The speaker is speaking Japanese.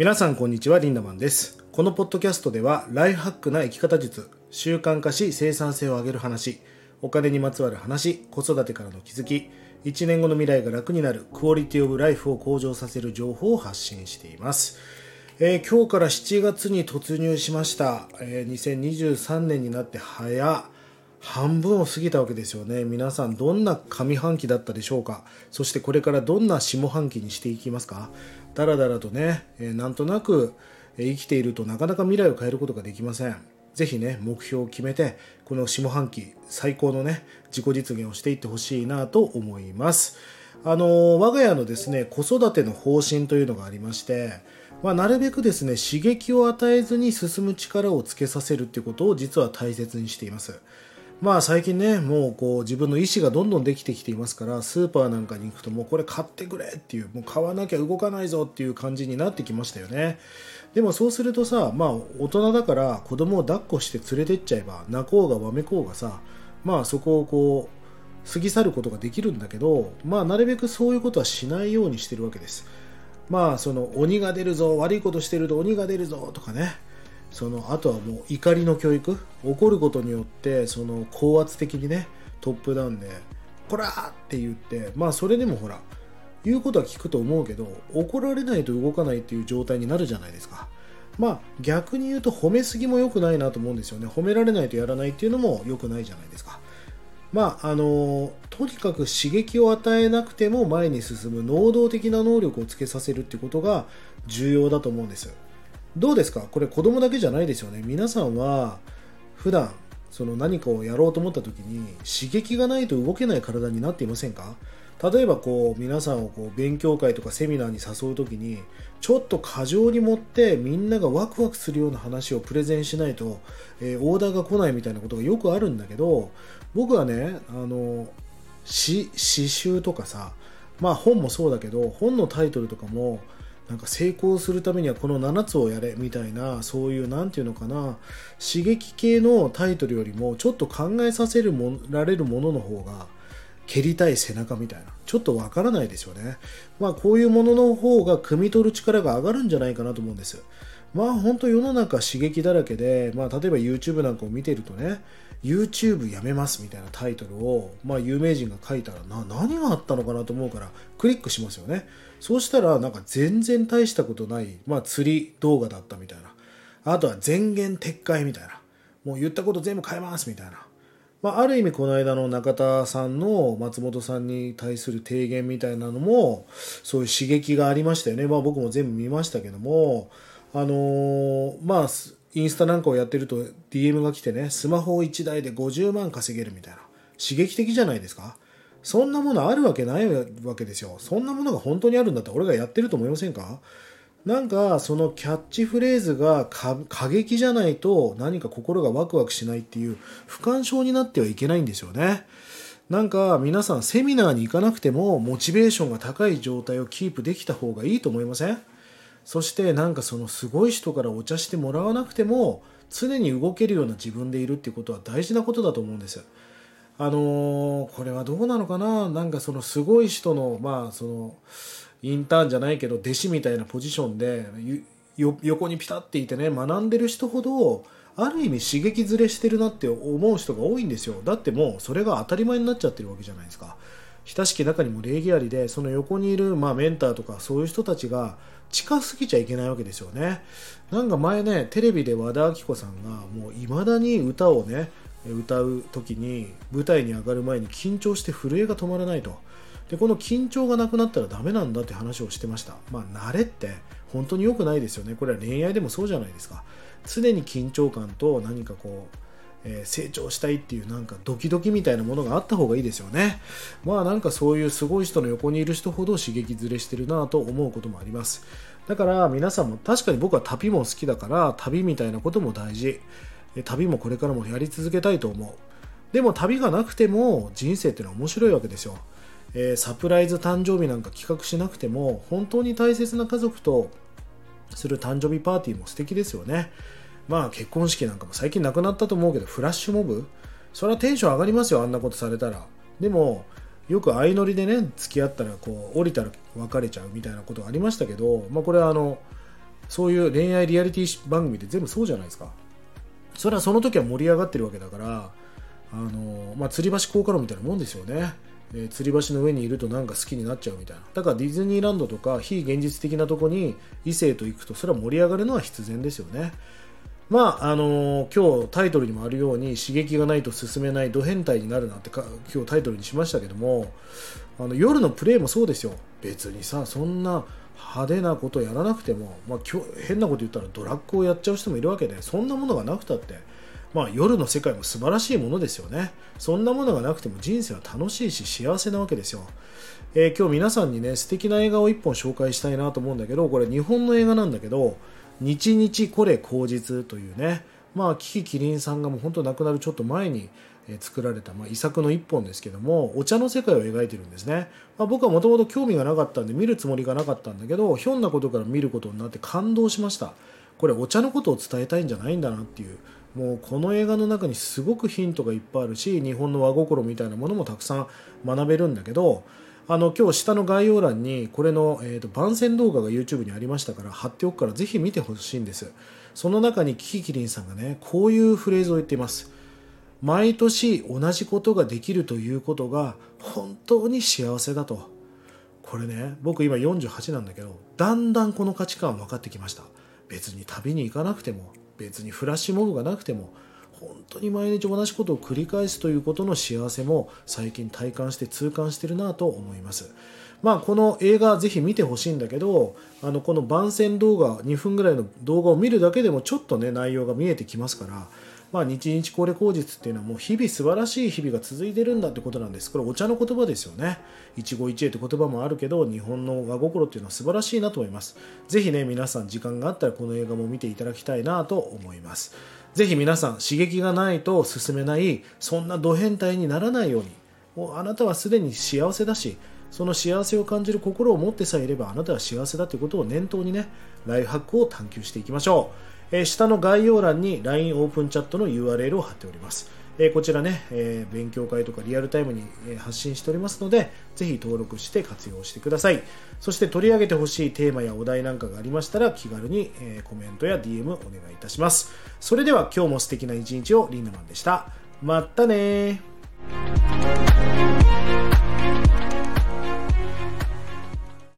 皆さんこんにちはリンダマンです。このポッドキャストではライフハックな生き方術習慣化し生産性を上げる話お金にまつわる話子育てからの気づき1年後の未来が楽になるクオリティオブライフを向上させる情報を発信しています。えー、今日から7月に突入しました、えー、2023年になって早半分を過ぎたわけですよね。皆さんどんな上半期だったでしょうか？そしてこれからどんな下半期にしていきますか？だらだらとね、え、なんとなく生きているとなかなか未来を変えることができません。ぜひね目標を決めてこの下半期最高のね自己実現をしていってほしいなと思います。あの我が家のですね子育ての方針というのがありましてまあ、なるべくですね刺激を与えずに進む力をつけさせるっていうことを実は大切にしています。まあ最近ねもうこう自分の意思がどんどんできてきていますからスーパーなんかに行くともうこれ買ってくれっていうもう買わなきゃ動かないぞっていう感じになってきましたよね。でもそうするとさまあ大人だから子供を抱っこして連れてっちゃえば泣こうがわめこうがさまあそこをこう過ぎ去ることができるんだけどまあなるべくそういうことはしないようにしてるわけです。まあその鬼が出るぞ悪いことしてると鬼が出るぞとかね。そのあとはもう怒りの教育？怒ることによってその高圧的にねトップダウンで「こら!」って言ってまあそれでもほら言うことは聞くと思うけど怒られないと動かないっていう状態になるじゃないですか。まあ逆に言うと褒めすぎも良くないなと思うんですよね。褒められないとやらないっていうのも良くないじゃないですか。まああのとにかく刺激を与えなくても前に進む能動的な能力をつけさせるってことが重要だと思うんですどうですか？これ子供だけじゃないですよね。皆さんは普段その何かをやろうと思った時に刺激がないと動けない体になっていませんか？例えばこう皆さんをこう勉強会とかセミナーに誘う時にちょっと過剰に持ってみんながワクワクするような話をプレゼンしないと、えー、オーダーが来ないみたいなことがよくあるんだけど僕はねあの詩集とかさまあ本もそうだけど本のタイトルとかもなんか成功するためにはこの7つをやれみたいなそういう何て言うのかな刺激系のタイトルよりもちょっと考えさせるもられるものの方が蹴りたい背中みたいなちょっとわからないですよね。まあこういうものの方が汲み取る力が上がるんじゃないかなと思うんです。まあ本当世の中刺激だらけで、まあ、例えば YouTube なんかを見てるとね YouTube やめますみたいなタイトルを、まあ、有名人が書いたらな何があったのかなと思うからクリックしますよね。そうしたらなんか全然大したことない、まあ、釣り動画だったみたいな。あとは前言撤回みたいな。もう言ったこと全部変えますみたいな。まあ、ある意味この間の中田さんの松本さんに対する提言みたいなのもそういう刺激がありましたよね、まあ、僕も全部見ましたけどもあのー、まあインスタなんかをやってると DM が来てねスマホ1台で50万稼げるみたいな。刺激的じゃないですか？そんなものあるわけないわけですよ。そんなものが本当にあるんだったら俺がやってると思いませんか？なんかそのキャッチフレーズが過激じゃないと何か心がワクワクしないっていう不干渉になってはいけないんですよね。なんか皆さんセミナーに行かなくてもモチベーションが高い状態をキープできた方がいいと思いません？そしてなんかそのすごい人からお茶してもらわなくても常に動けるような自分でいるっていうことは大事なことだと思うんです。あのー、これはどうなのかな？なんかそのすごい人のまあそのインターンじゃないけど弟子みたいなポジションで横にピタっていてね学んでる人ほどある意味刺激ずれしてるなって思う人が多いんですよ。だってもうそれが当たり前になっちゃってるわけじゃないですか。親しき中にも礼儀ありでその横にいる、まあ、メンターとかそういう人たちが近すぎちゃいけないわけですよね。なんか前ねテレビで和田アキ子さんがもういまだに歌をね歌う時に舞台に上がる前に緊張して震えが止まらないと。でこの緊張がなくなったらダメなんだって話をしてました。まあ慣れって本当に良くないですよね。これは恋愛でもそうじゃないですか。常に緊張感と何かこうえー、成長したいっていうなんかドキドキみたいなものがあった方がいいですよね。まあなんかそういうすごい人の横にいる人ほど刺激ずれしてるなと思うこともあります。だから皆さんも確かに僕は旅も好きだから旅みたいなことも大事。旅もこれからもやり続けたいと思う。でも旅がなくても人生ってのは面白いわけですよ。えー、サプライズ誕生日なんか企画しなくても本当に大切な家族とする誕生日パーティーも素敵ですよね。まあ結婚式なんかも最近なくなったと思うけどフラッシュモブ？それはテンション上がりますよあんなことされたら。でもよく相乗りでね付き合ったらこう降りたら別れちゃうみたいなことありましたけど、まあ、これはあのそういう恋愛リアリティ番組って全部そうじゃないですか。それはその時は盛り上がってるわけだからあの、まあ、吊り橋効果論みたいなもんですよね。え、吊り橋の上にいるとなんか好きになっちゃうみたいな。だからディズニーランドとか非現実的なとこに異性と行くとそれは盛り上がるのは必然ですよね。まああのー、今日タイトルにもあるように刺激がないと進めないド変態になるなってか今日タイトルにしましたけどもあの夜のプレイもそうですよ別にさそんな派手なことやらなくても、まあ、変なこと言ったらドラッグをやっちゃう人もいるわけでそんなものがなくたってまあ、夜の世界も素晴らしいものですよね。そんなものがなくても人生は楽しいし幸せなわけですよ。えー、今日皆さんにね、素敵な映画を1本紹介したいなと思うんだけど、これ日本の映画なんだけど、日日これ口実というね、まあ、キキキリンさんがもう本当亡くなるちょっと前に作られた、まあ、遺作の一本ですけどもお茶の世界を描いてるんですね、まあ、僕はもともと興味がなかったんで見るつもりがなかったんだけどひょんなことから見ることになって感動しました。これお茶のことを伝えたいんじゃないんだなっていう。もうこの映画の中にすごくヒントがいっぱいあるし日本の和心みたいなものもたくさん学べるんだけどあの今日下の概要欄にこれの、えーと、番宣動画が YouTube にありましたから貼っておくからぜひ見てほしいんです。その中にキキキリンさんがねこういうフレーズを言っています。毎年同じことができるということが本当に幸せだと。これね僕今48なんだけどだんだんこの価値観分かってきました。別に旅に行かなくても別にフラッシュモブがなくても本当に毎日同じことを繰り返すということの幸せも最近体感して痛感してるなと思います。まあ、この映画ぜひ見てほしいんだけどあのこの番宣動画2分ぐらいの動画を見るだけでもちょっとね内容が見えてきますからまあ、日々これ口実っていうのはもう日々素晴らしい日々が続いてるんだってことなんです。これお茶の言葉ですよね。一期一会って言葉もあるけど、日本の和心っていうのは素晴らしいなと思います。ぜひね、皆さん時間があったらこの映画も見ていただきたいなと思います。ぜひ皆さん刺激がないと進めない、そんなド変態にならないように、もうあなたはすでに幸せだし、その幸せを感じる心を持ってさえいればあなたは幸せだということを念頭にね、ライフハックを探求していきましょう。え下の概要欄に LINE オープンチャットの URL を貼っております。えこちらね、え勉強会とかリアルタイムに発信しておりますので、ぜひ登録して活用してください。そして取り上げてほしいテーマやお題なんかがありましたら、気軽に、えコメントや DM お願いいたします。それでは今日も素敵な一日をリンナマンでした。またね